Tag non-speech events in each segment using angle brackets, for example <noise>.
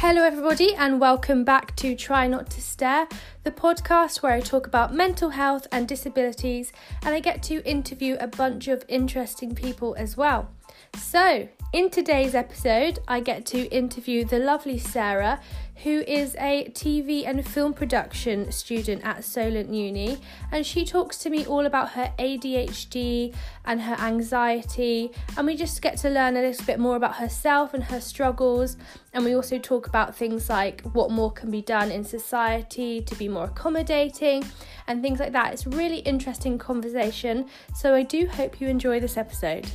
Hello, everybody, and welcome back to Try Not to Stare, the podcast where I talk about mental health and disabilities, and I get to interview a bunch of interesting people as well. So, in today's episode, I get to interview the lovely Sarah, who is a TV and film production student at Solent Uni, and she talks to me all about her ADHD and her anxiety, and we just get to learn a little bit more about herself and her struggles, and we also talk about things like what more can be done in society to be more accommodating and things like that. It's a really interesting conversation, so I do hope you enjoy this episode.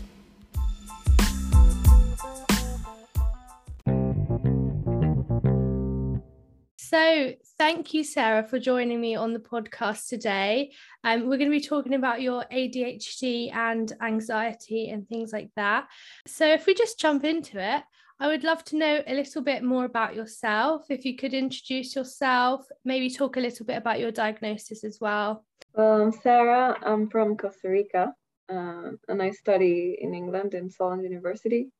So, thank you, Sarah, for joining me on the podcast today. Um, we're going to be talking about your ADHD and anxiety and things like that. So, if we just jump into it, I would love to know a little bit more about yourself. If you could introduce yourself, maybe talk a little bit about your diagnosis as well. Well, I'm Sarah. I'm from Costa Rica uh, and I study in England in Solent University.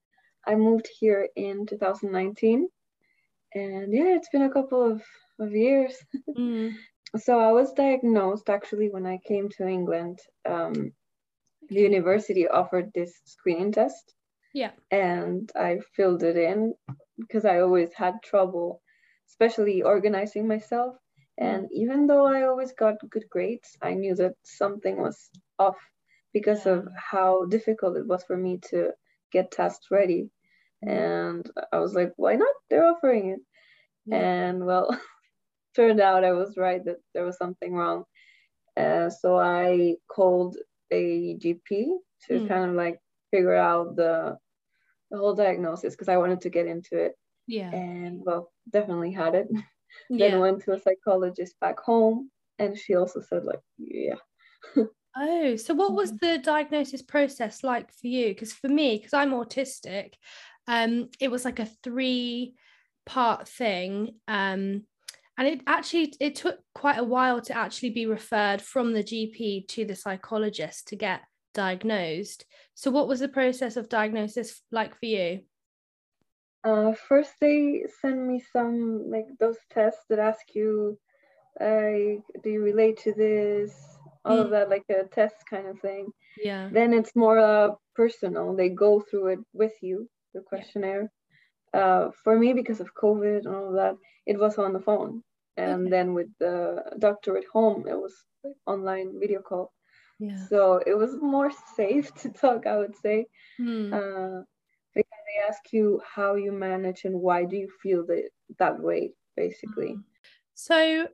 I moved here in 2019 and yeah it's been a couple of, of years <laughs> mm. so i was diagnosed actually when i came to england um, the university offered this screening test yeah and i filled it in because i always had trouble especially organizing myself and mm. even though i always got good grades i knew that something was off because yeah. of how difficult it was for me to get tests ready and I was like, why not? They're offering it. Yeah. And well, <laughs> turned out I was right that there was something wrong. Uh, so I called a GP to mm. kind of like figure out the the whole diagnosis because I wanted to get into it. Yeah. And well, definitely had it. <laughs> Yeah. then went to a psychologist back home, and she also said like, yeah. oh, so what was <laughs> the diagnosis process like for you? Because for me, because I'm autistic, um, it was like a three part thing. Um, and it actually it took quite a while to actually be referred from the GP to the psychologist to get diagnosed. So what was the process of diagnosis like for you? Uh, first they send me some like those tests that ask you uh, do you relate to this all mm. of that like a test kind of thing yeah then it's more uh, personal they go through it with you the questionnaire. Uh, for me, because of COVID and all of that, it was on the phone. And okay. then with the doctor at home, it was online video call. Yeah. So it was more <laughs> safe to talk, I would say. Hmm. Uh, because they ask you how you manage and why do you feel that, that way, basically. Hmm. So,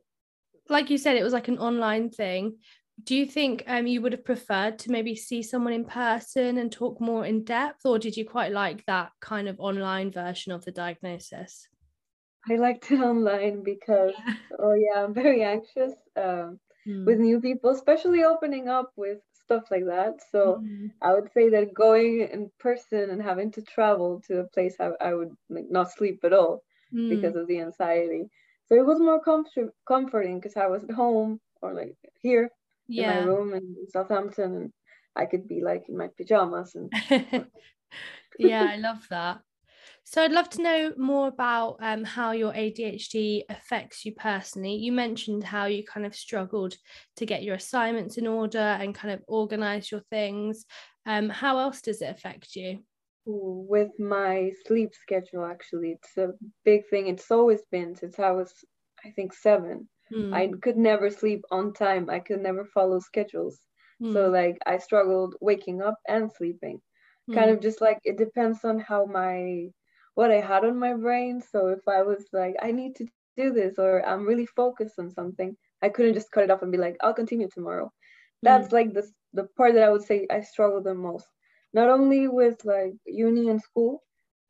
like you said, it was like an online thing do you think um, you would have preferred to maybe see someone in person and talk more in depth or did you quite like that kind of online version of the diagnosis i liked it <laughs> online because yeah. <laughs> oh yeah i'm very anxious um, mm. with new people especially opening up with stuff like that so mm. i would say that going in person and having to travel to a place i, I would like, not sleep at all mm. because of the anxiety so it was more comfort- comforting because i was at home or like here yeah. in my room in Southampton and I could be like in my pajamas and <laughs> yeah I love that so I'd love to know more about um, how your ADHD affects you personally. You mentioned how you kind of struggled to get your assignments in order and kind of organize your things. Um, how else does it affect you? With my sleep schedule, actually, it's a big thing. It's always been since I was, I think, seven. Mm. I could never sleep on time. I could never follow schedules. Mm. So like I struggled waking up and sleeping. Mm. Kind of just like it depends on how my what I had on my brain. So if I was like I need to do this or I'm really focused on something, I couldn't just cut it off and be like I'll continue tomorrow. That's like the the part that I would say I struggle the most. Not only with like uni and school,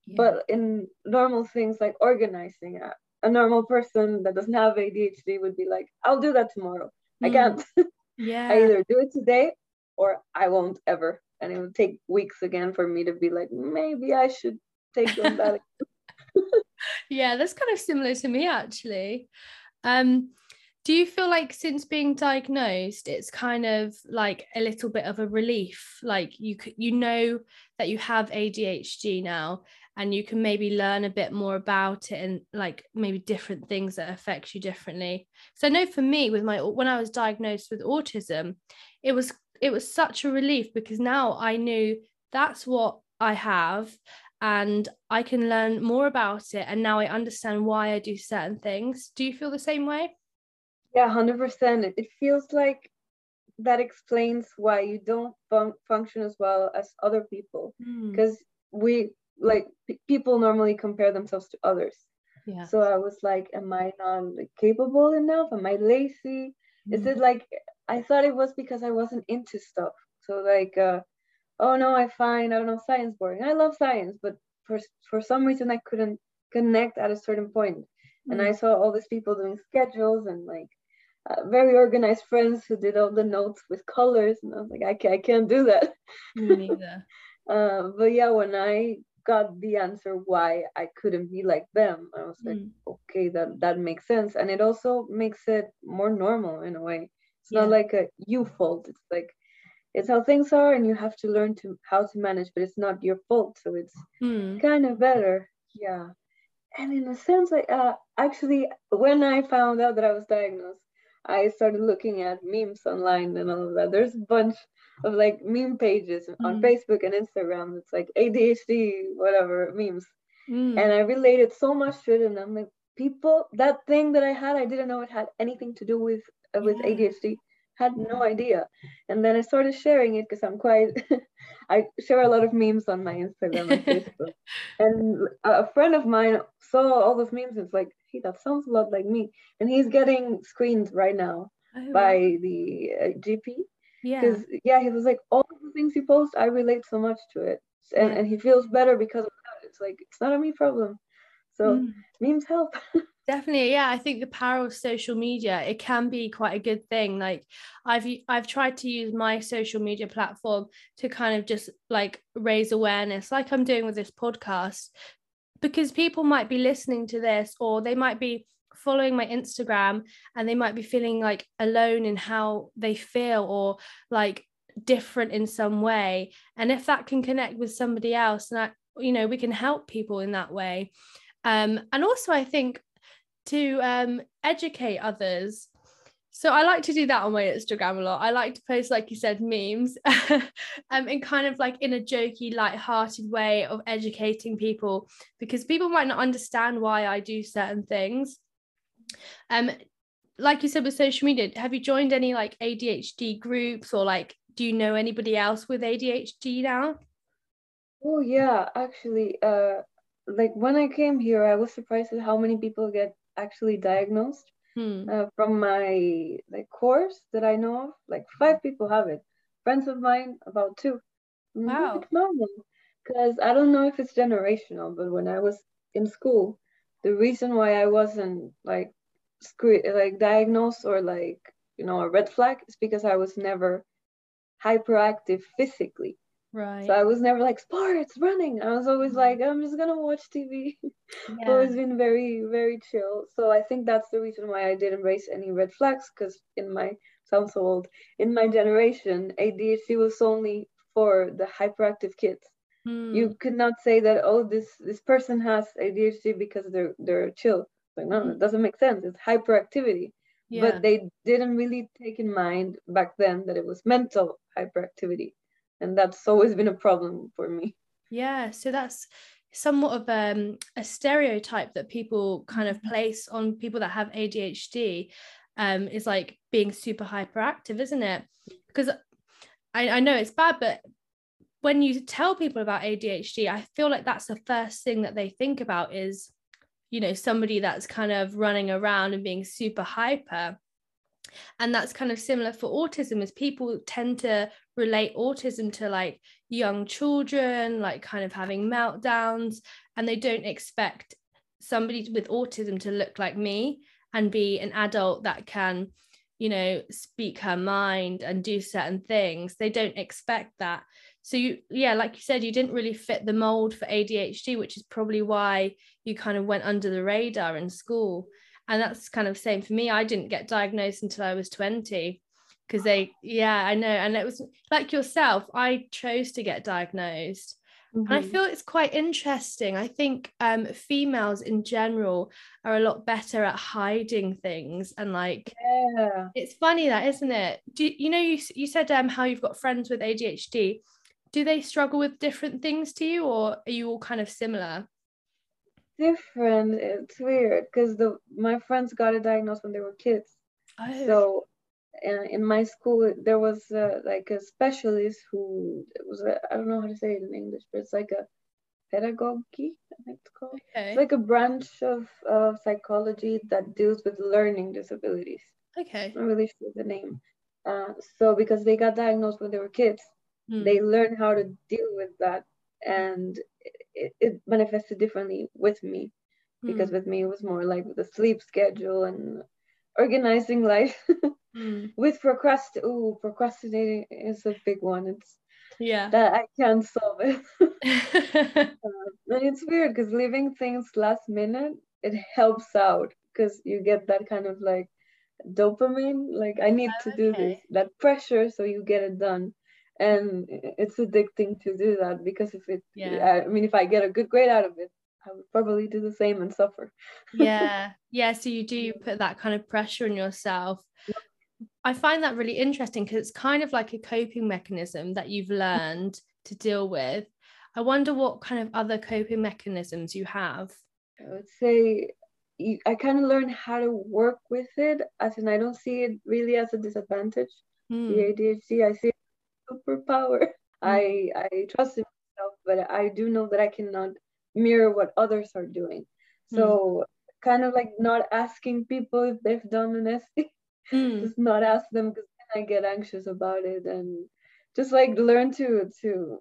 yeah. but in normal things like organizing a normal person that doesn't have ADHD would be like, I'll do that tomorrow. Mm. <laughs> I can't. Yeah. I either do it today or I won't ever. And it would take weeks again for me to be like, maybe I should take them back. <laughs> <laughs> yeah, that's kind of similar to me actually. Um, do you feel like since being diagnosed it's kind of like a little bit of a relief like you you know that you have ADHD now and you can maybe learn a bit more about it and like maybe different things that affect you differently. So i know for me with my when i was diagnosed with autism it was it was such a relief because now i knew that's what i have and i can learn more about it and now i understand why i do certain things. Do you feel the same way? Yeah 100% it feels like that explains why you don't fun- function as well as other people because mm. we like p- people normally compare themselves to others yeah so i was like am i not like, capable enough am i lazy mm. is it mm-hmm. like i thought it was because i wasn't into stuff so like uh oh no i find i don't know science boring i love science but for for some reason i couldn't connect at a certain point mm. and i mm. saw all these people doing schedules and like uh, very organized friends who did all the notes with colors and i was like i can't, I can't do that Me neither. <laughs> uh, but yeah when i got the answer why I couldn't be like them. I was like, mm. okay, that that makes sense, and it also makes it more normal in a way. It's yeah. not like a you fault. It's like it's how things are, and you have to learn to how to manage. But it's not your fault, so it's mm. kind of better. Yeah, and in a sense, like uh, actually, when I found out that I was diagnosed, I started looking at memes online and all of that. There's a bunch of like meme pages mm. on Facebook and Instagram. It's like ADHD, whatever memes. Mm. And I related so much to it. And I'm like, people, that thing that I had, I didn't know it had anything to do with uh, with yeah. ADHD. Had no idea. And then I started sharing it because I'm quite, <laughs> I share a lot of memes on my Instagram and <laughs> Facebook. and a friend of mine saw all those memes and it's like, hey, that sounds a lot like me. And he's getting screened right now oh, by the uh, GP yeah. because yeah he was like all the things you post i relate so much to it. And, yeah. and he feels better because of that. It's like it's not a me problem. So mm. memes help. <laughs> Definitely yeah i think the power of social media it can be quite a good thing. Like i've i've tried to use my social media platform to kind of just like raise awareness like i'm doing with this podcast because people might be listening to this or they might be following my Instagram and they might be feeling like alone in how they feel or like different in some way. And if that can connect with somebody else, and I, you know, we can help people in that way. Um, and also, I think to um, educate others. So I like to do that on my Instagram a lot. I like to post, like you said, memes, <laughs> um, in kind of like in a jokey, light-hearted way of educating people because people might not understand why I do certain things. Um, like you said with social media, have you joined any like ADHD groups or like do you know anybody else with ADHD now? Oh yeah, actually, uh, like when I came here, I was surprised at how many people get actually diagnosed. Hmm. Uh, from my like course that I know of, like five people have it. Friends of mine, about two. Mm, wow. Because I don't know if it's generational, but when I was in school, the reason why I wasn't like like diagnosed or like you know a red flag is because I was never hyperactive physically. Right. So I was never like sports, running. I was always mm-hmm. like, I'm just gonna watch TV. <laughs> Yeah. always been very, very chill. So I think that's the reason why I didn't raise any red flags, because in my sounds so old, in my generation, ADHD was only for the hyperactive kids. Hmm. You could not say that, oh, this this person has ADHD because they're they're chill. Like, no, mm-hmm. it doesn't make sense. It's hyperactivity. Yeah. But they didn't really take in mind back then that it was mental hyperactivity. And that's always been a problem for me. Yeah. So that's somewhat of um, a stereotype that people kind of mm-hmm. place on people that have ADHD um, is like being super hyperactive, isn't it? Because I, I know it's bad, but when you tell people about ADHD, I feel like that's the first thing that they think about is you know somebody that's kind of running around and being super hyper. And that's kind of similar for autism as people tend to relate autism to like young children like kind of having meltdowns and they don't expect somebody with autism to look like me and be an adult that can you know speak her mind and do certain things. They don't expect that so you yeah like you said you didn't really fit the mold for ADHD which is probably why you kind of went under the radar in school and that's kind of the same for me i didn't get diagnosed until i was 20 because they yeah i know and it was like yourself i chose to get diagnosed mm-hmm. and i mm-hmm. feel it's quite interesting i think um females in general are a lot better at hiding things and like yeah. it's funny that isn't it do you know you, you said um how you've got friends with adhd do they struggle with different things to you or are you all kind of similar? Different. It's weird because the my friends got it diagnosed when they were kids. Oh. so in, in my school there was uh, like a specialist who was I don't know how to say it in english but it's like a pedagogy i think it's called. Okay. it's like a branch of uh, psychology that deals with learning disabilities. Okay. I'm really sure the name. Uh, so because they got diagnosed when they were kids mm. they learn how to deal with that and it, it manifested differently with me because mm. with me it was more like the sleep schedule and organizing life mm. <laughs> with procrast oh procrastinating is a big one it's yeah that i can't solve it uh, <laughs> <laughs> and it's weird because leaving things last minute it helps out because you get that kind of like dopamine like i need oh, to do okay. this that pressure so you get it done and it's addicting to do that because if it yeah. I mean if i get a good grade out of it i would probably do the same and suffer. <laughs> Yeah. Yeah so you do put that kind of pressure on yourself. I find that really interesting because it's kind of like a coping mechanism that you've learned to deal with. I wonder what kind of other coping mechanisms you have. I would say I kind of learned how to work with it, as in I don't see it really as a disadvantage. Mm. The ADHD, I see superpower. Mm. I I trust in myself, but I do know that I cannot mirror what others are doing. So mm. kind of like not asking people if they've done an essay. Mm. <laughs> just not ask them because then I get anxious about it and just like learn to to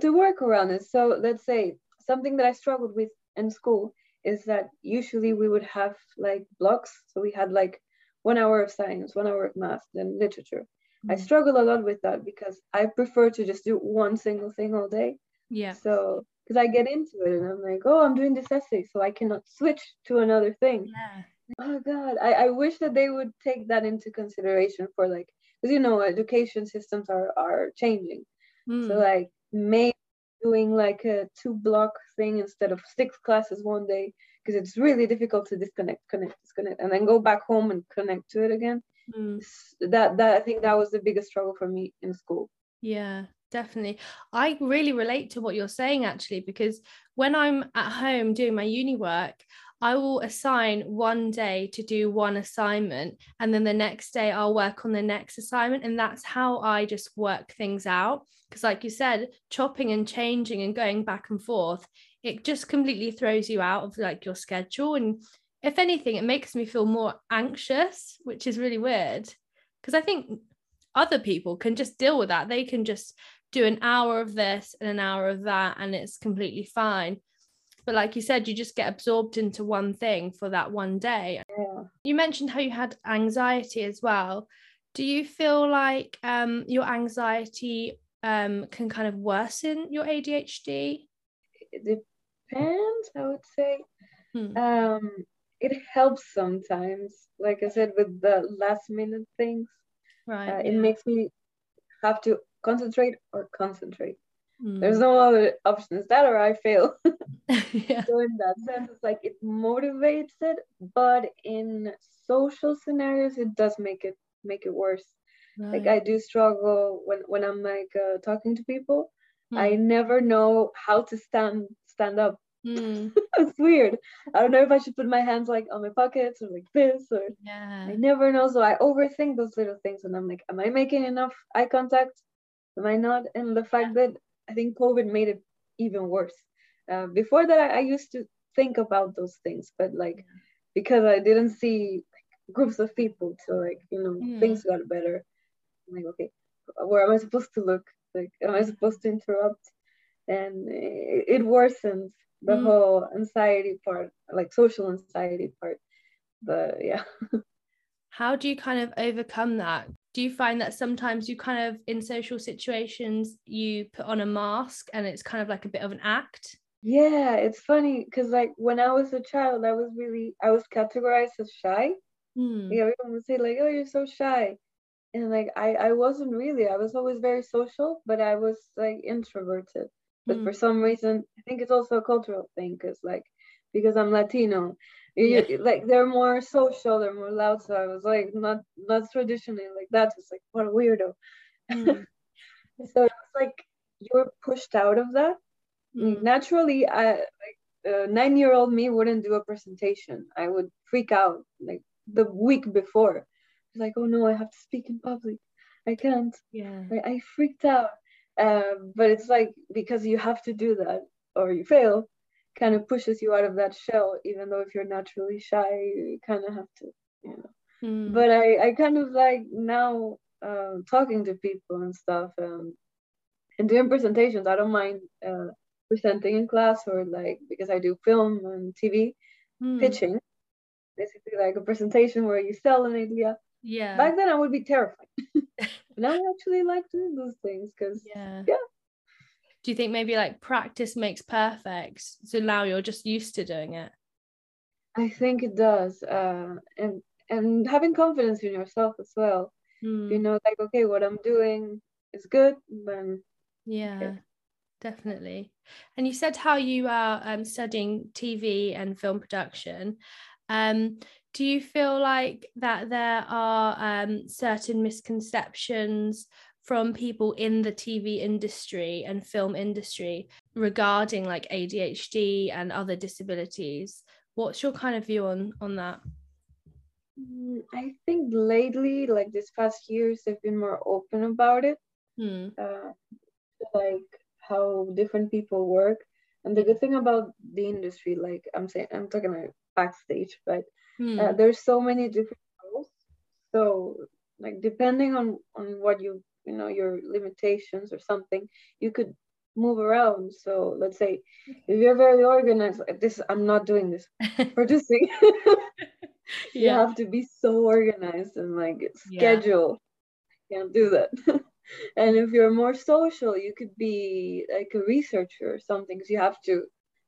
to work around it. So let's say something that I struggled with in school is that usually we would have like blocks. So we had like one hour of science, one hour of math, then literature. I mm. struggle a lot with that because I prefer to just do one single thing all day. Yeah. So because I get into it and I'm like, oh, I'm doing this essay, so I cannot switch to another thing. Yeah. Oh God, I, I wish that they would take that into consideration for like, because you know, education systems are are changing. Mm. So like maybe doing like a two block thing instead of six classes one day because it's really difficult to disconnect, connect, disconnect, and then go back home and connect to it again mm. that that i think that was the biggest struggle for me in school yeah definitely i really relate to what you're saying actually because when i'm at home doing my uni work I will assign one day to do one assignment, and then the next day I'll work on the next assignment. And that's how I just work things out. Because, like you said, chopping and changing and going back and forth, it just completely throws you out of like your schedule. And if anything, it makes me feel more anxious, which is really weird. Because I think other people can just deal with that. They can just do an hour of this and an hour of that, and it's completely fine. But like you said, you just get absorbed into one thing for that one day. Yeah. You mentioned how you had anxiety as well. Do you feel like um, your anxiety um, can kind of worsen your ADHD? It depends, I would say. Hmm. Um, it helps sometimes like i said with the last minute things right uh, it makes me have to concentrate or concentrate mm. there's no other options that or i fail <laughs> <laughs> yeah. so in that sense it's like it motivates it but in social scenarios it does make it make it worse right. like i do struggle when when i'm like uh, talking to people mm. i never know how to stand stand up Mm. <laughs> it's weird. I don't know if I should put my hands like on my pockets or like this or yeah. I never know. So I overthink those little things and I'm like, am I making enough eye contact? Am I not? And the fact that I think COVID made it even worse. Uh, before that, I, I, used to think about those things, but like yeah. because I didn't see like, groups of people, so like you know mm. things got better. I'm like, okay, where am I supposed to look? Like, am I supposed to interrupt? And it, worsens the mm. whole anxiety part, like social anxiety part. But yeah. <laughs> How do you kind of overcome that? Do you find that sometimes you kind of in social situations you put on a mask and it's kind of like a bit of an act? yeah it's funny because like when i was a child i was really i was categorized as shy mm. yeah everyone would say like oh you're so shy and like i i wasn't really i was always very social but i was like introverted but mm. for some reason i think it's also a cultural thing because like because i'm latino yeah. you, like they're more social they're more loud so i was like not not traditionally like that it's like what a weirdo mm. <laughs> so it's like you're pushed out of that mm. naturally i like uh, nine year old me wouldn't do a presentation i would freak out like the week before It's like oh no i have to speak in public i can't yeah I, I freaked out um, but it's like because you have to do that or you fail kind of pushes you out of that shell even though if you're naturally shy you kind of have to you know. Mm. but i i kind of like now uh, talking to people and stuff um, and doing presentations. I don't mind uh, presenting in class or like because i do film and tv mm. pitching. Basically like a presentation where you sell an idea. Yeah. Back then i would be terrified <laughs> now i actually like doing those things because yeah. yeah. Do you think maybe like practice makes perfect? So now you're just used to doing it. I think it does uh, and and having confidence in yourself as well. Mm. you know like okay what i'm doing is good then yeah okay. definitely. And you said how you are um, studying tv and film production um, do you feel like that there are um, certain misconceptions from people in the TV industry and film industry regarding like ADHD and other disabilities. What's your kind of view on on that? Mm, I think lately, like this past years, they've been more open about it. Hmm. Uh, like how different people work, and the good thing about the industry, like I'm saying, I'm talking like backstage, but hmm. uh, there's so many different roles. So like depending on on what you you know your limitations or something you could move around so let's say if you're very organized like this i'm not doing this <laughs> producing <laughs> yeah. you have to be so organized and like schedule yeah. can't do that <laughs> and if you're more social you could be like a researcher or something because you have to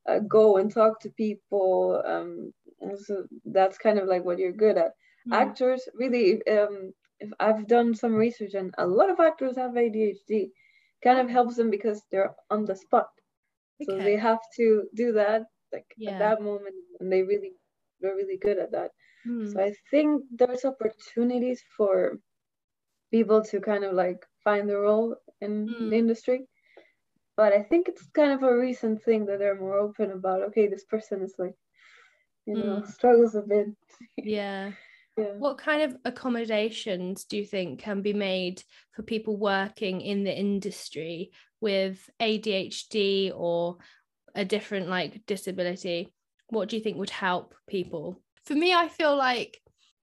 uh, go and talk to people um so that's kind of like what you're good at mm. actors really um if I've done some research and a lot of actors have ADHD, kind of helps them because they're on the spot. Okay. So they have to do that like yeah. at that moment and they really they're really good at that. Mm. So I think there's opportunities for people to kind of like find their role in mm. the industry. But I think it's kind of a recent thing that they're more open about. Okay, this person is like, you know, mm. struggles a bit. <laughs> Yeah yeah. what kind of accommodations do you think can be made for people working in the industry with ADHD or a different like disability what do you think would help people for me I feel like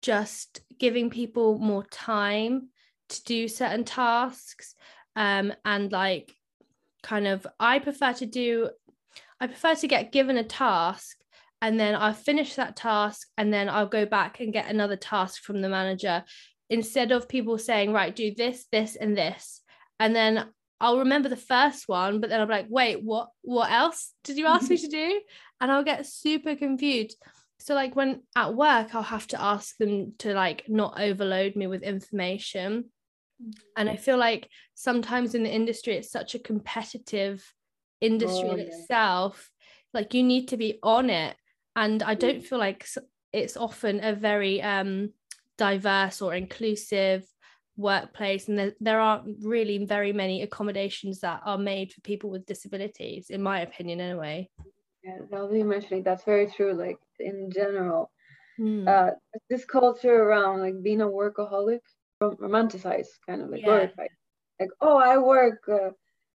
just giving people more time to do certain tasks um and like kind of I prefer to do I prefer to get given a task and then I'll finish that task and then I'll go back and get another task from the manager instead of people saying right do this this and this. And then I'll remember the first one but then I'll be like wait what what else did you <laughs> ask me to do? And I'll get super confused. So like when at work I'll have to ask them to like not overload me with information and I feel like sometimes in the industry it's such a competitive industry oh, in yeah. itself. Like you need to be on it. And i don't feel like it's often a very um, diverse or inclusive workplace. And there, there aren't really very many accommodations that are made for people with disabilities in my opinion anyway. Yeah now that you mentioning that's very true like in general. Mm. uh, this culture around like being a workaholic romanticized kind of like yeah. glorified like oh i work uh,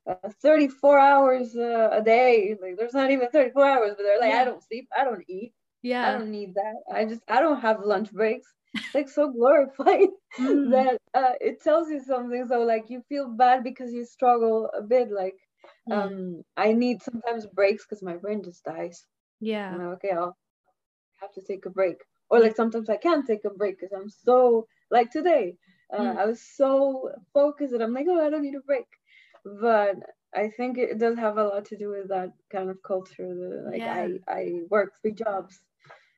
uh, 34 hours uh, a day. Like there's not even 34 hours, but they're like, yeah. I don't sleep, I don't eat. Yeah. I don't need that. I just I don't have lunch breaks. like so glorified <laughs> mm. that uh, it tells you something. So like you feel bad because you struggle a bit. Like mm. um I need sometimes breaks because my brain just dies. Yeah. Like, okay, I'll have to take a break. Or like sometimes I can't take a break because I'm so like today. Uh, mm. I was so focused that I'm like, oh, I don't need a break but I think it does have a lot to do with that kind of culture. The, like yeah. I, I work three jobs.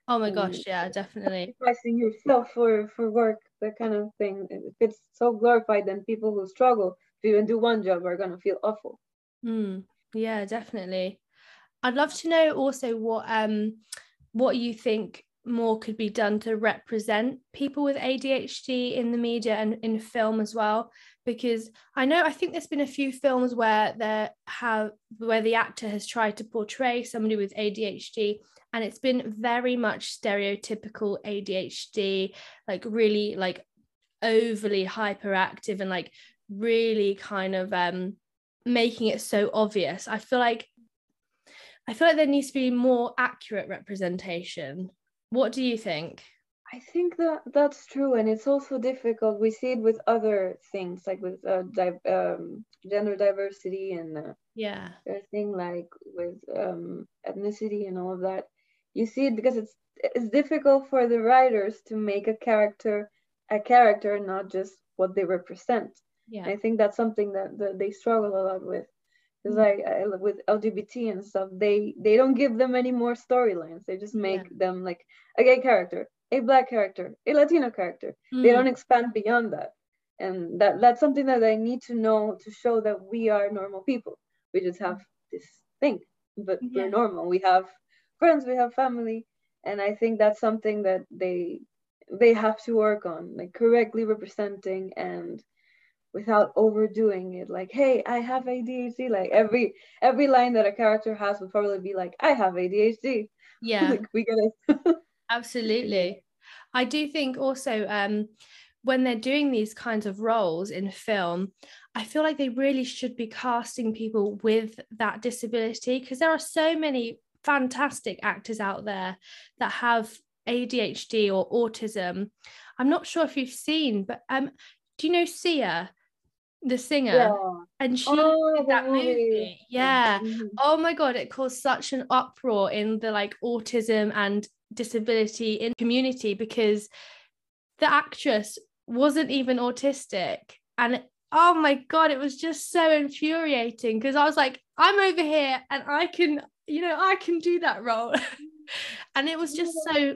Oh my gosh, yeah, definitely. Sacrificing yourself for for work, that kind of thing. If it's so glorified, then people who struggle to even do one job are gonna feel awful. Mm, yeah, definitely. I'd love to know also what um what you think more could be done to represent people with ADHD in the media and in film as well. Because I know I think there's been a few films where there have where the actor has tried to portray somebody with ADHD and it's been very much stereotypical ADHD like really like overly hyperactive and like really kind of um making it so obvious. I feel like I feel like there needs to be more accurate representation what do you think? I think that that's true, and it's also difficult. We see it with other things, like with uh, di- um, gender diversity and uh, yeah, thing like with um, ethnicity and all of that. You see it because it's it's difficult for the writers to make a character a character, not just what they represent. Yeah, I think that's something that, that they struggle a lot with because like I, with lgbt and stuff they they don't give them any more storylines they just make yeah. them like a gay character a black character a latino character mm. they don't expand beyond that and that that's something that i need to know to show that we are normal people we just have this thing but yeah. we're normal we have friends we have family and i think that's something that they they have to work on like correctly representing and without overdoing it. Like hey i have adhd like every every line that a character has would probably be like i have adhd <laughs> yeah. Like, we get it. <laughs> Absolutely. I do think also um when they're doing these kinds of roles in film i feel like they really should be casting people with that disability because there are so many fantastic actors out there that have ADHD or autism. I'm not sure if you've seen, but um, do you know Sia? The singer yeah. and she oh, did that movie, movie. yeah. Mm-hmm. oh my god it caused such an uproar in the like autism and disability in community because the actress wasn't even autistic. And oh my god it was just so infuriating because i was like i'm over here and i can you know i can do that role. <laughs> And it was just so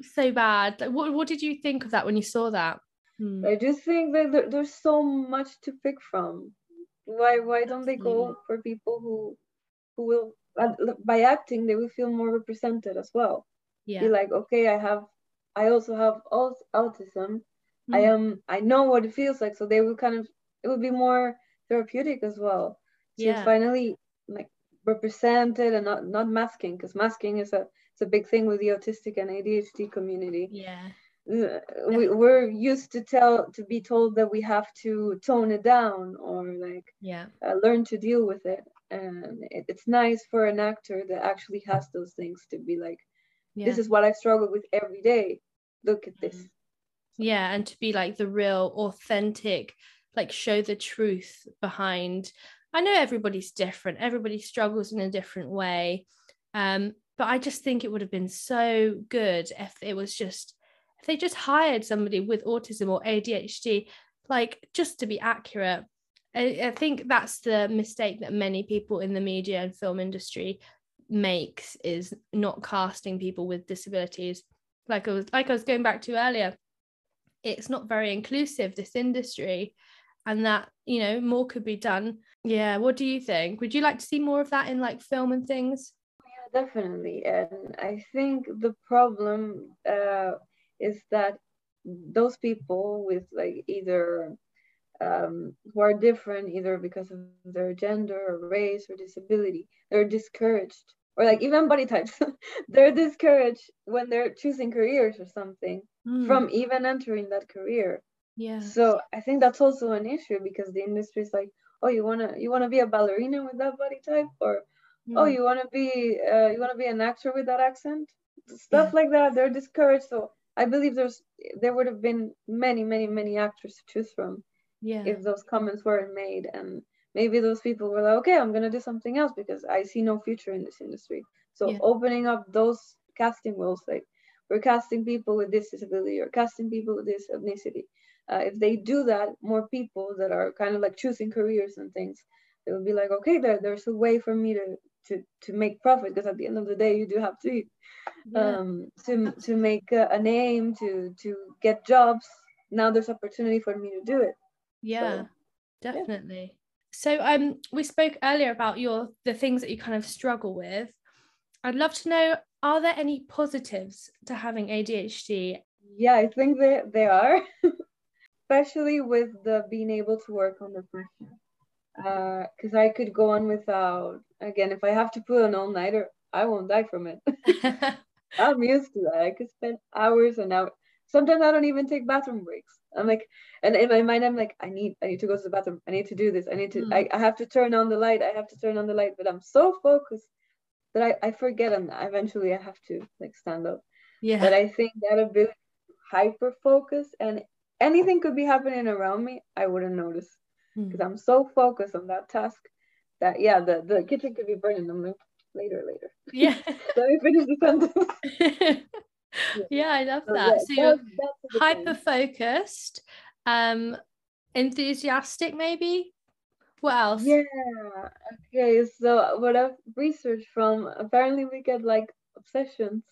so bad. Like what, what did you think of that when you saw that Hmm. I just think that there, there's so much to pick from. Why why don't they go for people who who will by acting they will feel more represented as well. Yeah. Be like, okay, I have I also have autism. I hmm. am I know what it feels like, so they will kind of it would be more therapeutic as well to yeah. finally like represented and not not masking because masking is a it's a big thing with the autistic and ADHD community. Yeah we, we're used to tell to be told that we have to tone it down or like yeah. uh, learn to deal with it. And it, it's nice for an actor that actually has those things to be like yeah. this is what i struggle with every day. Look at this. Mm-hmm. yeah and to be like the real authentic like show the truth behind i know everybody's different. Everybody struggles in a different way. Um but i just think it would have been so good if it was just they just hired somebody with autism or ADHD, like just to be accurate, I, think that's the mistake that many people in the media and film industry makes is not casting people with disabilities. Like I was like I was going back to earlier, it's not very inclusive, this industry, and that, you know, more could be done. Yeah, what do you think? Would you like to see more of that in like film and things? Yeah, definitely. And I think the problem uh is that those people with like either um, who are different either because of their gender or race or disability they're discouraged. Or like even body types. <laughs> They're discouraged when they're choosing careers or something mm. from even entering that career. Yeah so i think that's also an issue because the industry is like oh you want to you want to be a ballerina with that body type? Or mm. oh you want to be uh, you want to be an actor with that accent? Stuff yeah. like that. They're discouraged. So I believe there's there would have been many, many, many actors to choose from. Yeah. If those comments weren't made, and maybe those people were like, okay, I'm gonna do something else because I see no future in this industry. So yeah. opening up those casting roles, like we're casting people with this disability or casting people with this ethnicity, uh, if they do that, more people that are kind of like choosing careers and things, they will be like, okay, there, there's a way for me to to to make profit because at the end of the day, you do have to eat. Yeah. Um, to to make a, a, name, to to get jobs. Now there's opportunity for me to do it. Yeah, so, definitely. Yeah. So um, we spoke earlier about your the things that you kind of struggle with. I'd love to know: Are there any positives to having ADHD? Yeah, I think they they are. <laughs> especially with the being able to work on the pressure. Because uh, I could go on without, again, if I have to put an all nighter, I won't die from it. <laughs> <laughs> I'm used to that. I could spend hours and hours. Sometimes I don't even take bathroom breaks. I'm like, and in my mind, I'm like, I need, I need to go to the bathroom. I need to do this. I need to, mm. I, I have to turn on the light. I have to turn on the light. But I'm so focused that I, I forget and eventually I have to like stand up. Yeah. But I think that ability hyper focus and anything could be happening around me, I wouldn't notice because mm. I'm so focused on that task that yeah, the the kitchen could be burning. I'm like later, later. Yeah. <laughs> Let me finish the sentence. yeah. <laughs> yeah. I love so, that. Yeah, so you're hyper focused, um, enthusiastic, maybe. What else? Yeah. Okay. So what I've researched from apparently we get like obsessions.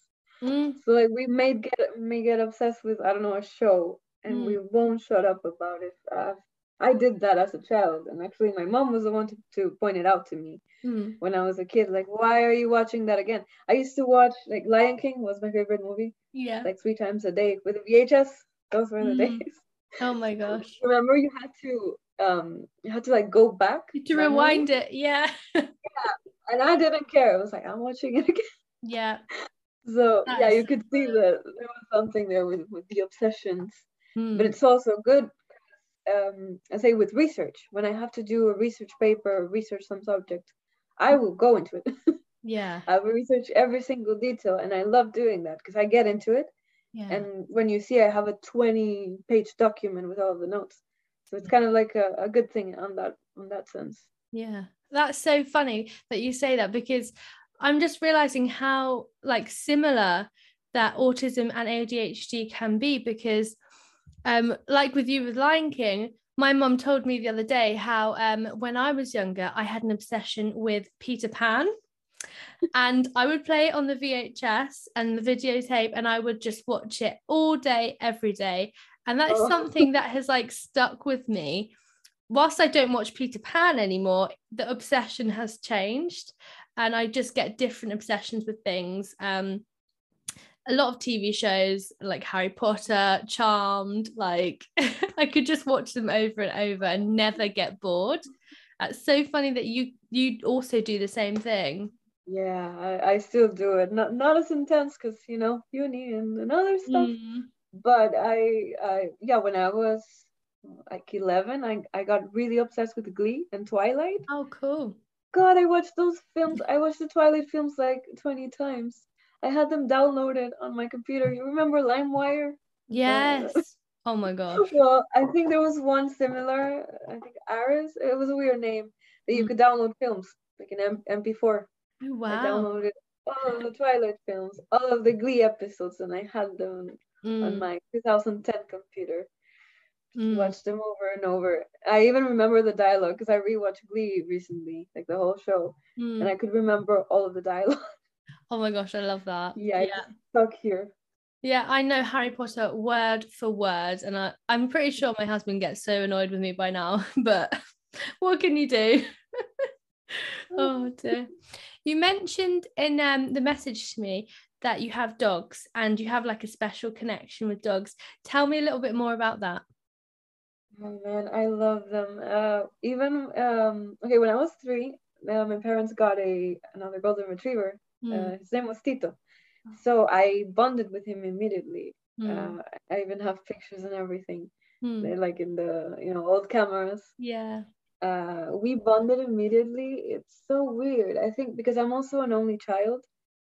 Mm. So like we may get may get obsessed with I don't know a show and mm. we won't shut up about it. Uh, I did that as a child, and actually, my mom was the one to, to point it out to me mm. when I was a kid. Like, why are you watching that again? I used to watch like Lion King was my favorite movie. Yeah, like three times a day with a VHS. Those were the mm. days. Oh my <laughs> gosh! Remember, you had to um, you had to like go back to rewind movie? it. Yeah. <laughs> yeah, and I didn't care. I was like, I'm watching it <laughs> again. Yeah. So That's yeah, you could see that there was something there with with the obsessions Hmm. But it's also good, um, I say with research, when I have to do a research paper, research some subject, I will go into it. <laughs> yeah. I will research every single detail and I love doing that because I get into it. Yeah. And when you see I have a 20 page document with all the notes. So it's kind of like a, a good thing on that on that sense. Yeah. That's so funny that you say that because I'm just realizing how like similar that autism and ADHD can be because um, like with you with Lion King, my mum told me the other day how um, when I was younger, I had an obsession with Peter Pan. and I would play it on the VHS and the videotape, and I would just watch it all day, every day. And that's oh. something that has like stuck with me. Whilst I don't watch Peter Pan anymore, the obsession has changed, and I just get different obsessions with things. Um, a lot of TV shows like Harry Potter, Charmed, like <laughs> I could just watch them over and over and never get bored. It's so funny that you you also do the same thing. Yeah, I, I still do it. Not not as intense because you know uni and, and other stuff. Mm. But I I yeah when I was like 11 I, I got really obsessed with Glee and Twilight. Oh cool. God, I watched those films. I watched the Twilight films like 20 times. I had them downloaded on my computer. You remember LimeWire? Yes. Uh, <laughs> oh my gosh. Well, I think there was one similar. I think Ares. It was a weird name that you mm. could download films like an M- MP4. Oh, wow. I downloaded all of the Twilight films, all of the Glee episodes, and I had them mm. on my 2010 computer. Mm. Watched them over and over. I even remember the dialogue because I rewatched Glee recently, like the whole show, mm. and I could remember all of the dialogue. Oh my gosh, I love that. Yeah, yeah. so cute. Yeah, I know Harry Potter word for word, and I, I'm pretty sure my husband gets so annoyed with me by now, <laughs> but what can you do? <laughs> oh dear. You mentioned in um, the message to me that you have dogs and you have like a special connection with dogs. Tell me a little bit more about that. Oh man, I love them. Uh, even um, okay, when I was three, uh, my parents got a another golden retriever, Mm. Uh, his name was Tito. So I bonded with him immediately. Mm. Uh, I even have pictures and everything. Mm. Like in the you know old cameras. Yeah. Uh, we bonded immediately. It's so weird. I think because I'm also an only child,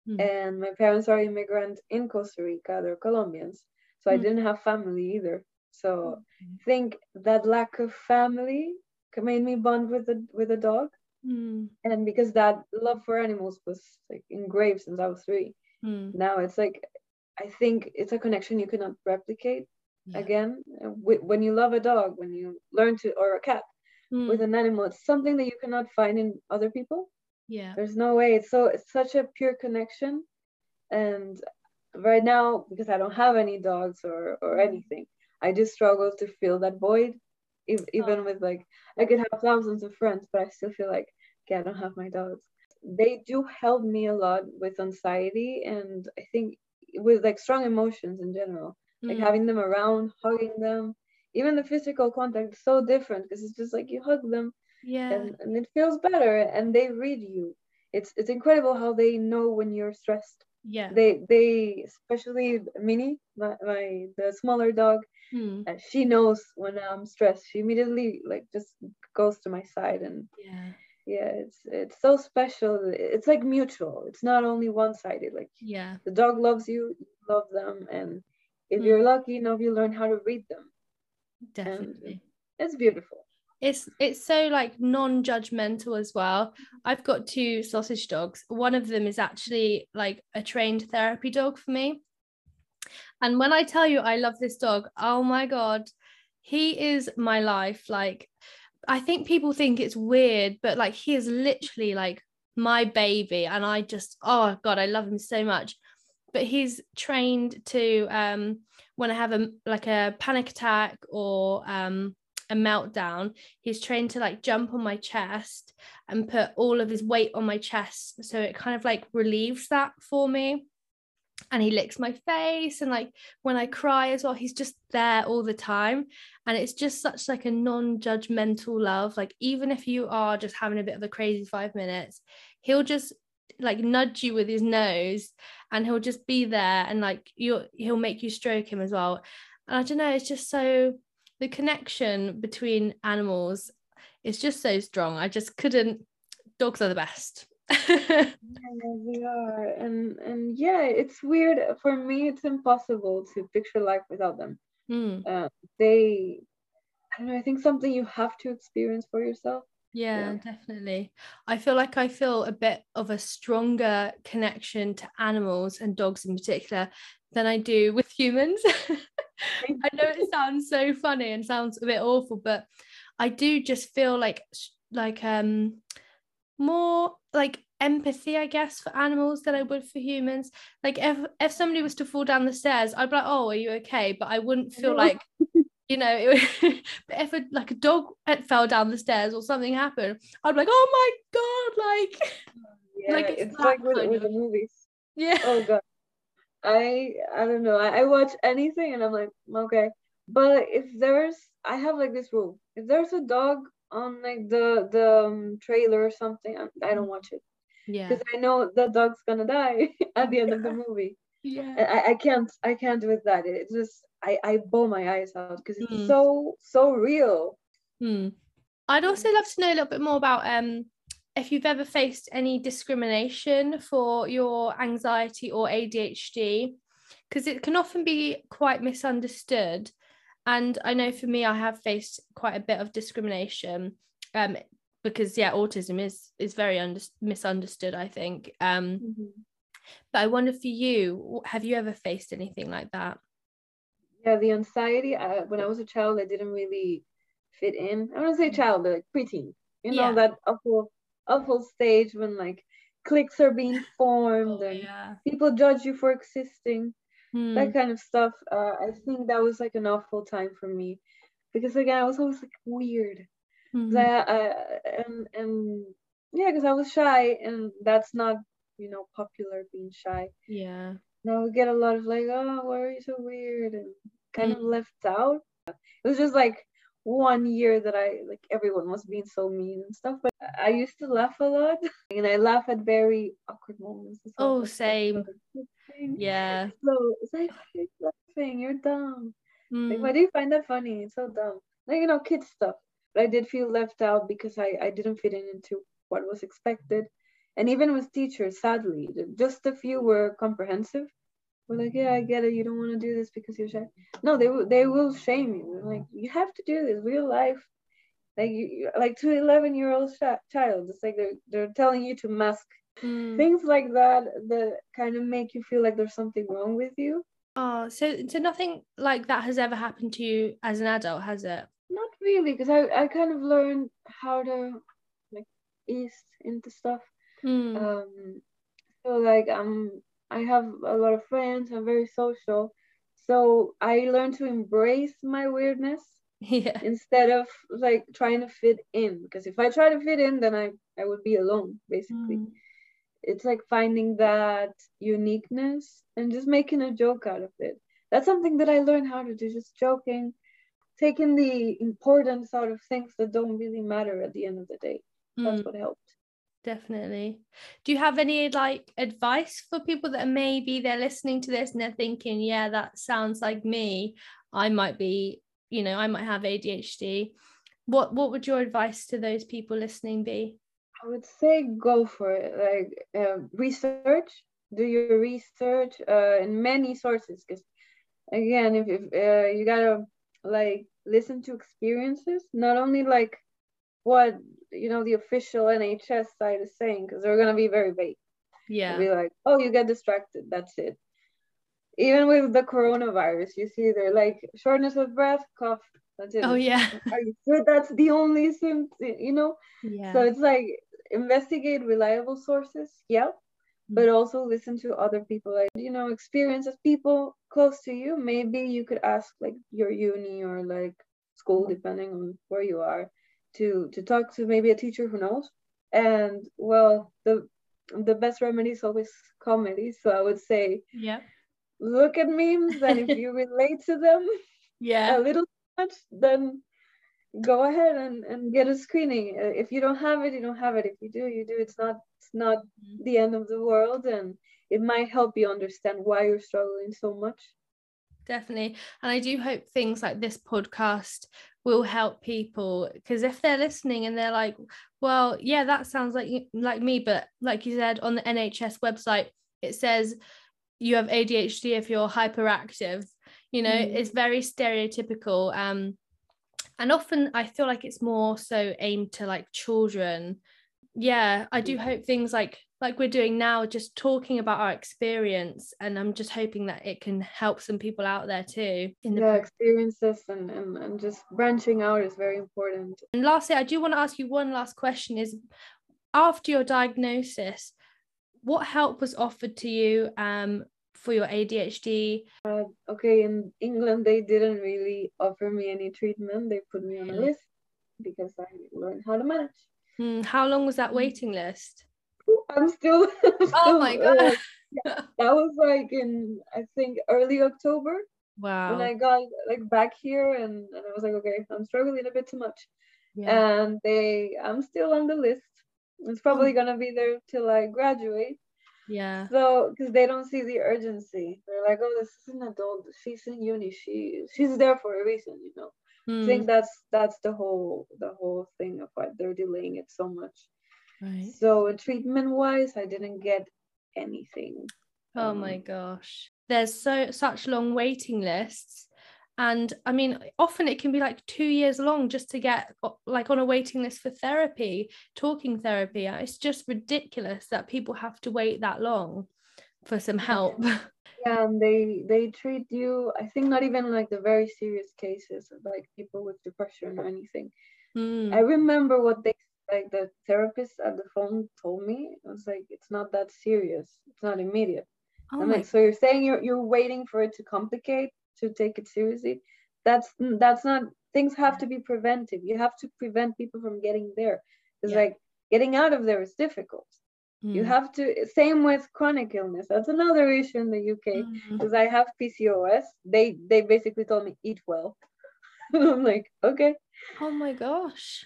mm. and my parents are immigrant in Costa Rica. They're Colombians, so I hmm. didn't have family either. So I think that lack of family made me bond with the with a dog. Mm. And because that love for animals was like engraved since I was three, mm. now it's like I think it's a connection you cannot replicate. yeah. again when you love a dog when you learn to or a cat mm. with an animal it's something that you cannot find in other people yeah there's no way it's so it's such a pure connection and right now because i don't have any dogs or or mm. anything i just struggle to fill that void even oh. with like i could have thousands of friends but i still feel like okay i don't have my dogs. They do help me a lot with anxiety and i think with like strong emotions in general. Like mm. having them around hugging them even the physical contact is so different because it's just like you hug them yeah. and, and it feels better and they read you. It's it's incredible how they know when you're stressed yeah. They they especially mini my, my the smaller dog hmm. uh, she knows when i'm stressed. She immediately like just goes to my side and yeah. Yeah it's it's so special. It's like mutual. It's not only one-sided. Like yeah. the dog loves you you love them and if mm. you're lucky enough you learn how to read them. Definitely. and it's beautiful it's it's so like non-judgmental as well. I've got two sausage dogs. One of them is actually like a trained therapy dog for me. And when i tell you i love this dog oh my god he is my life. Like i think people think it's weird but like he is literally like my baby. And i just oh god i love him so much. But he's trained to um when i have a like a panic attack or um a meltdown. He's trained to like jump on my chest and put all of his weight on my chest. So it kind of like relieves that for me. And he licks my face. And like when i cry as well he's just there all the time. And it's just such like a non-judgmental love. Like even if you are just having a bit of a crazy 5 minutes he'll just like nudge you with his nose and he'll just be there. And like you he'll make you stroke him as well. And i don't know it's just so the connection between animals is just so strong. I just couldn't dogs are the best. Yeah, they are. And and yeah it's weird. For me it's impossible to picture life without them. Mm. uh, they i don't know i think something you have to experience for yourself. Yeah, yeah, definitely. I feel like I feel a bit of a stronger connection to animals and dogs in particular than I do with humans. <laughs> I know it sounds so funny and sounds a bit awful, but I do just feel like like um more like empathy, I guess, for animals than I would for humans. Like if if somebody was to fall down the stairs, I'd be like, "Oh, are you okay?" But I wouldn't feel like <laughs> you know, it, <laughs> but if a, like a dog had fell down the stairs or something happened, I'd be like, oh my god, like, yeah, like it's, it's like with, with the movies. Yeah. Oh god, I I don't know. I, I watch anything and I'm like, okay, but if there's, I have like this rule: if there's a dog on like the the um, trailer or something, I, I don't watch it. Yeah. Because I know the dog's gonna die <laughs> at the end of the movie. Yeah. I, I can't I can't do with that. It just I, I bawl my eyes out because it's mm. so so real. Mm. I'd also love to know a little bit more about um if you've ever faced any discrimination for your anxiety or ADHD because it can often be quite misunderstood and I know for me I have faced quite a bit of discrimination um because yeah autism is is very under- misunderstood I think um mm-hmm. but I wonder for you have you ever faced anything like that yeah the anxiety I, when i was a child i didn't really fit in i don't say mm. child but like preteen you know yeah. that awful awful stage when like cliques are being <laughs> formed oh, and yeah. people judge you for existing hmm. that kind of stuff uh, i think that was like an awful time for me because again i was always like weird mm-hmm. that uh, and and yeah because i was shy and that's not you know popular being shy yeah now we get a lot of like, oh, why are you so weird? And kind mm. of left out. It was just like one year that I like everyone was being so mean and stuff. But I used to laugh a lot, <laughs> and I laugh at very awkward moments. Oh, same. Yeah. So it's like, why laughing? You're dumb. Mm. Like, why do you find that funny? It's so dumb. Like you know, kid stuff. But I did feel left out because I I didn't fit in into what was expected and even with teachers sadly just a few were comprehensive we're like yeah i get it you don't want to do this because you're shy no they will they will shame you like you have to do this real life like you like to 11 year old child it's like they're they're telling you to mask mm. things like that that kind of make you feel like there's something wrong with you Oh, so so nothing like that has ever happened to you as an adult, has it? Not really, because I, I kind of learned how to like ease into stuff. Mm. Um, so like I'm I have a lot of friends. I'm very social, so I learned to embrace my weirdness. <laughs> Yeah. Instead of like trying to fit in, because if I try to fit in, then I I would be alone basically. Mm. It's like finding that uniqueness and just making a joke out of it. That's something that I learned how to do, just joking, taking the importance out of things that don't really matter at the end of the day. That's mm. what helped definitely. Do you have any like advice for people that maybe they're listening to this and they're thinking yeah that sounds like me. I might be you know i might have adhd what what would your advice to those people listening be? I would say go for it. Like uh, research. Do your research uh, in many sources because again if, if uh, you gotta like listen to experiences not only like what you know the official NHS side is saying because they're gonna be very vague. Yeah. They'll be like, oh, you get distracted. That's it. Even with the coronavirus, you see they're like shortness of breath, cough. That's it. Oh yeah. Are you sure that's the only symptom? You know. Yeah. So it's like investigate reliable sources. Yeah. Mm-hmm. But also listen to other people, like you know, experiences people close to you. Maybe you could ask like your uni or like school, mm-hmm. depending on where you are to to talk to maybe a teacher who knows. And well the the best remedy is always comedy so i would say yeah. look at memes and if you <laughs> relate to them yeah. a little much then go ahead and, and get a screening. If you don't have it you don't have it. If you do you do. It's not it's not mm-hmm. the end of the world and it might help you understand why you're struggling so much definitely. And i do hope things like this podcast will help people because if they're listening and they're like well yeah that sounds like like me but like you said on the NHS website it says you have ADHD if you're hyperactive you know mm. it's very stereotypical um and often I feel like it's more so aimed to like children. Yeah I do hope things like like we're doing now just talking about our experience and i'm just hoping that it can help some people out there too in the yeah, experiences and, and and just branching out is very important and lastly i do want to ask you one last question is after your diagnosis what help was offered to you um for your ADHD? Uh, okay, in England, they didn't really offer me any treatment. They put me on a list because I learned how to manage. Mm, how long was that mm. waiting list? I'm still. <laughs> I'm still oh my god! Uh, yeah, that was like in I think early October. Wow. When I got like back here and, and I was like, okay, I'm struggling a bit too much. Yeah. And they, I'm still on the list. It's probably oh. gonna be there till I graduate. Yeah. So, because they don't see the urgency, they're like, oh, this is an adult. She's in uni. She she's there for a reason, you know. Mm. I think hmm. that's that's the whole the whole thing of why they're delaying it so much. Right. So treatment wise, I didn't get anything. Oh um, my gosh. There's so such long waiting lists. And I mean, often it can be like two years long just to get like on a waiting list for therapy, talking therapy. It's just ridiculous that people have to wait that long for some help. <laughs> Yeah, and they they treat you. I think not even like the very serious cases, like people with depression or anything. Mm. I remember what they like the therapist at the phone told me it was like it's not that serious. It's not immediate. Oh I'm like so you're saying you're you're waiting for it to complicate to take it seriously? That's that's not things have to be preventive. You have to prevent people from getting there. It's yeah. like getting out of there is difficult. Mm. you have to same with chronic illness. That's another issue in the uk because mm. i have pcos they they basically told me eat well. <laughs> I'm like okay. Oh my gosh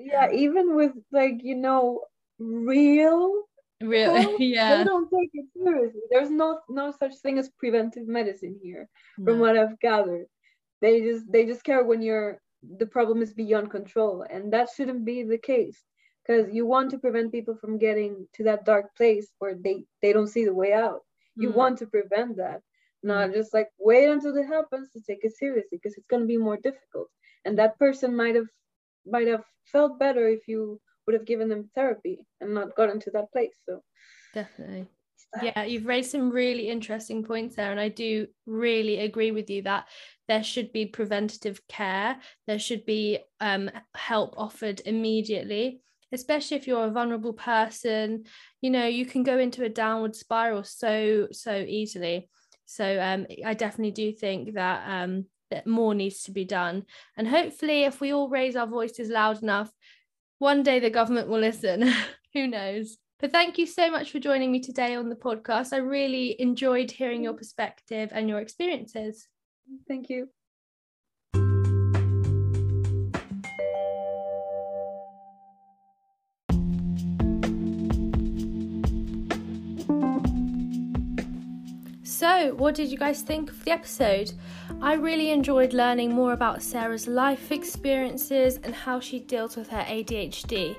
yeah, even with like you know real real <laughs> yeah they don't take it seriously there's no no such thing as preventive medicine here no. from what i've gathered they just they just care when you're the problem is beyond control and that shouldn't be the case because you want to prevent people from getting to that dark place where they they don't see the way out you mm. want to prevent that not mm. just like wait until it happens to take it seriously because it's going to be more difficult and that person might have might have felt better if you would have given them therapy and not gotten to that place. So definitely. <sighs> Yeah, you've raised some really interesting points there. And I do really agree with you that there should be preventative care, there should be um, help offered immediately. Especially if you're a vulnerable person, you know, you can go into a downward spiral so, so easily. So um, I definitely do think that um, that more needs to be done. And hopefully, if we all raise our voices loud enough, one day the government will listen. <laughs> Who knows? But thank you so much for joining me today on the podcast. I really enjoyed hearing your perspective and your experiences. Thank you. So, what did you guys think of the episode? I really enjoyed learning more about Sarah's life experiences and how she deals with her ADHD.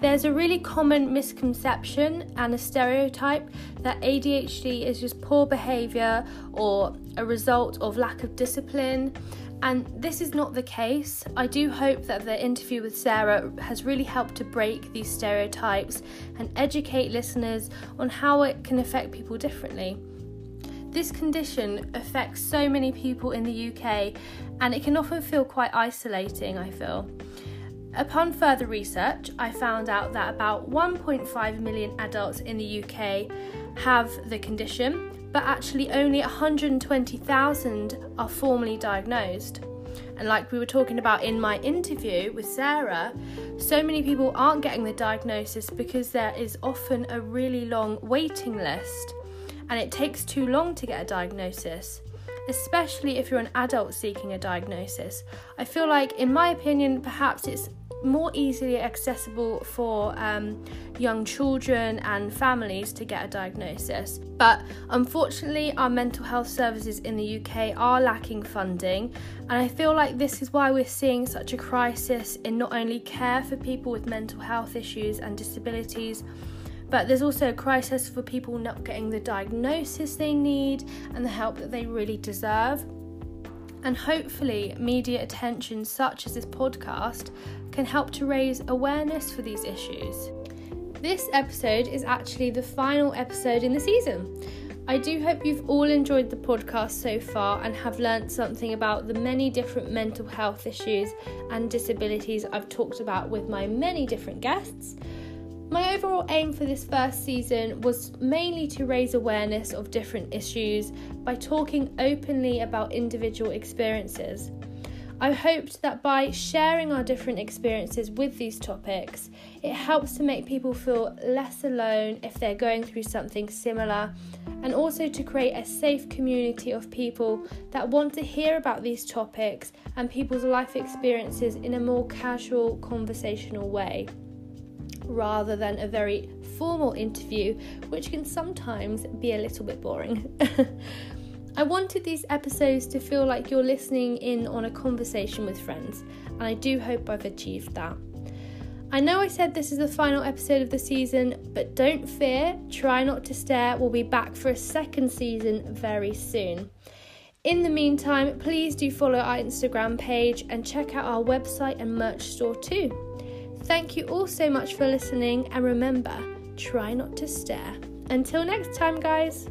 There's a really common misconception and a stereotype that ADHD is just poor behaviour or a result of lack of discipline. And this is not the case. I do hope that the interview with Sarah has really helped to break these stereotypes and educate listeners on how it can affect people differently. This condition affects so many people in the UK and it can often feel quite isolating, I feel. Upon further research, I found out that about 1.5 million adults in the UK have the condition, but actually only 120,000 are formally diagnosed. And like we were talking about in my interview with Sarah, so many people aren't getting the diagnosis because there is often a really long waiting list and it takes too long to get a diagnosis especially if you're an adult seeking a diagnosis. I feel like, in my opinion, perhaps it's more easily accessible for um, young children and families to get a diagnosis. But unfortunately, our mental health services in the UK are lacking funding, and I feel like this is why we're seeing such a crisis in not only care for people with mental health issues and disabilities. But there's also a crisis for people not getting the diagnosis they need and the help that they really deserve. And hopefully, media attention such as this podcast can help to raise awareness for these issues. This episode is actually the final episode in the season. I do hope you've all enjoyed the podcast so far and have learnt something about the many different mental health issues and disabilities I've talked about with my many different guests. My overall aim for this first season was mainly to raise awareness of different issues by talking openly about individual experiences. I hoped that by sharing our different experiences with these topics, it helps to make people feel less alone if they're going through something similar, and also to create a safe community of people that want to hear about these topics and people's life experiences in a more casual, conversational way rather than a very formal interview, which can sometimes be a little bit boring. <laughs> I wanted these episodes to feel like you're listening in on a conversation with friends, and I do hope I've achieved that. I know I said this is the final episode of the season, but don't fear, Try Not to Stare We'll be back for a second season very soon. In the meantime, please do follow our Instagram page and check out our website and merch store too. Thank you all so much for listening, and remember, try not to stare. Until next time, guys.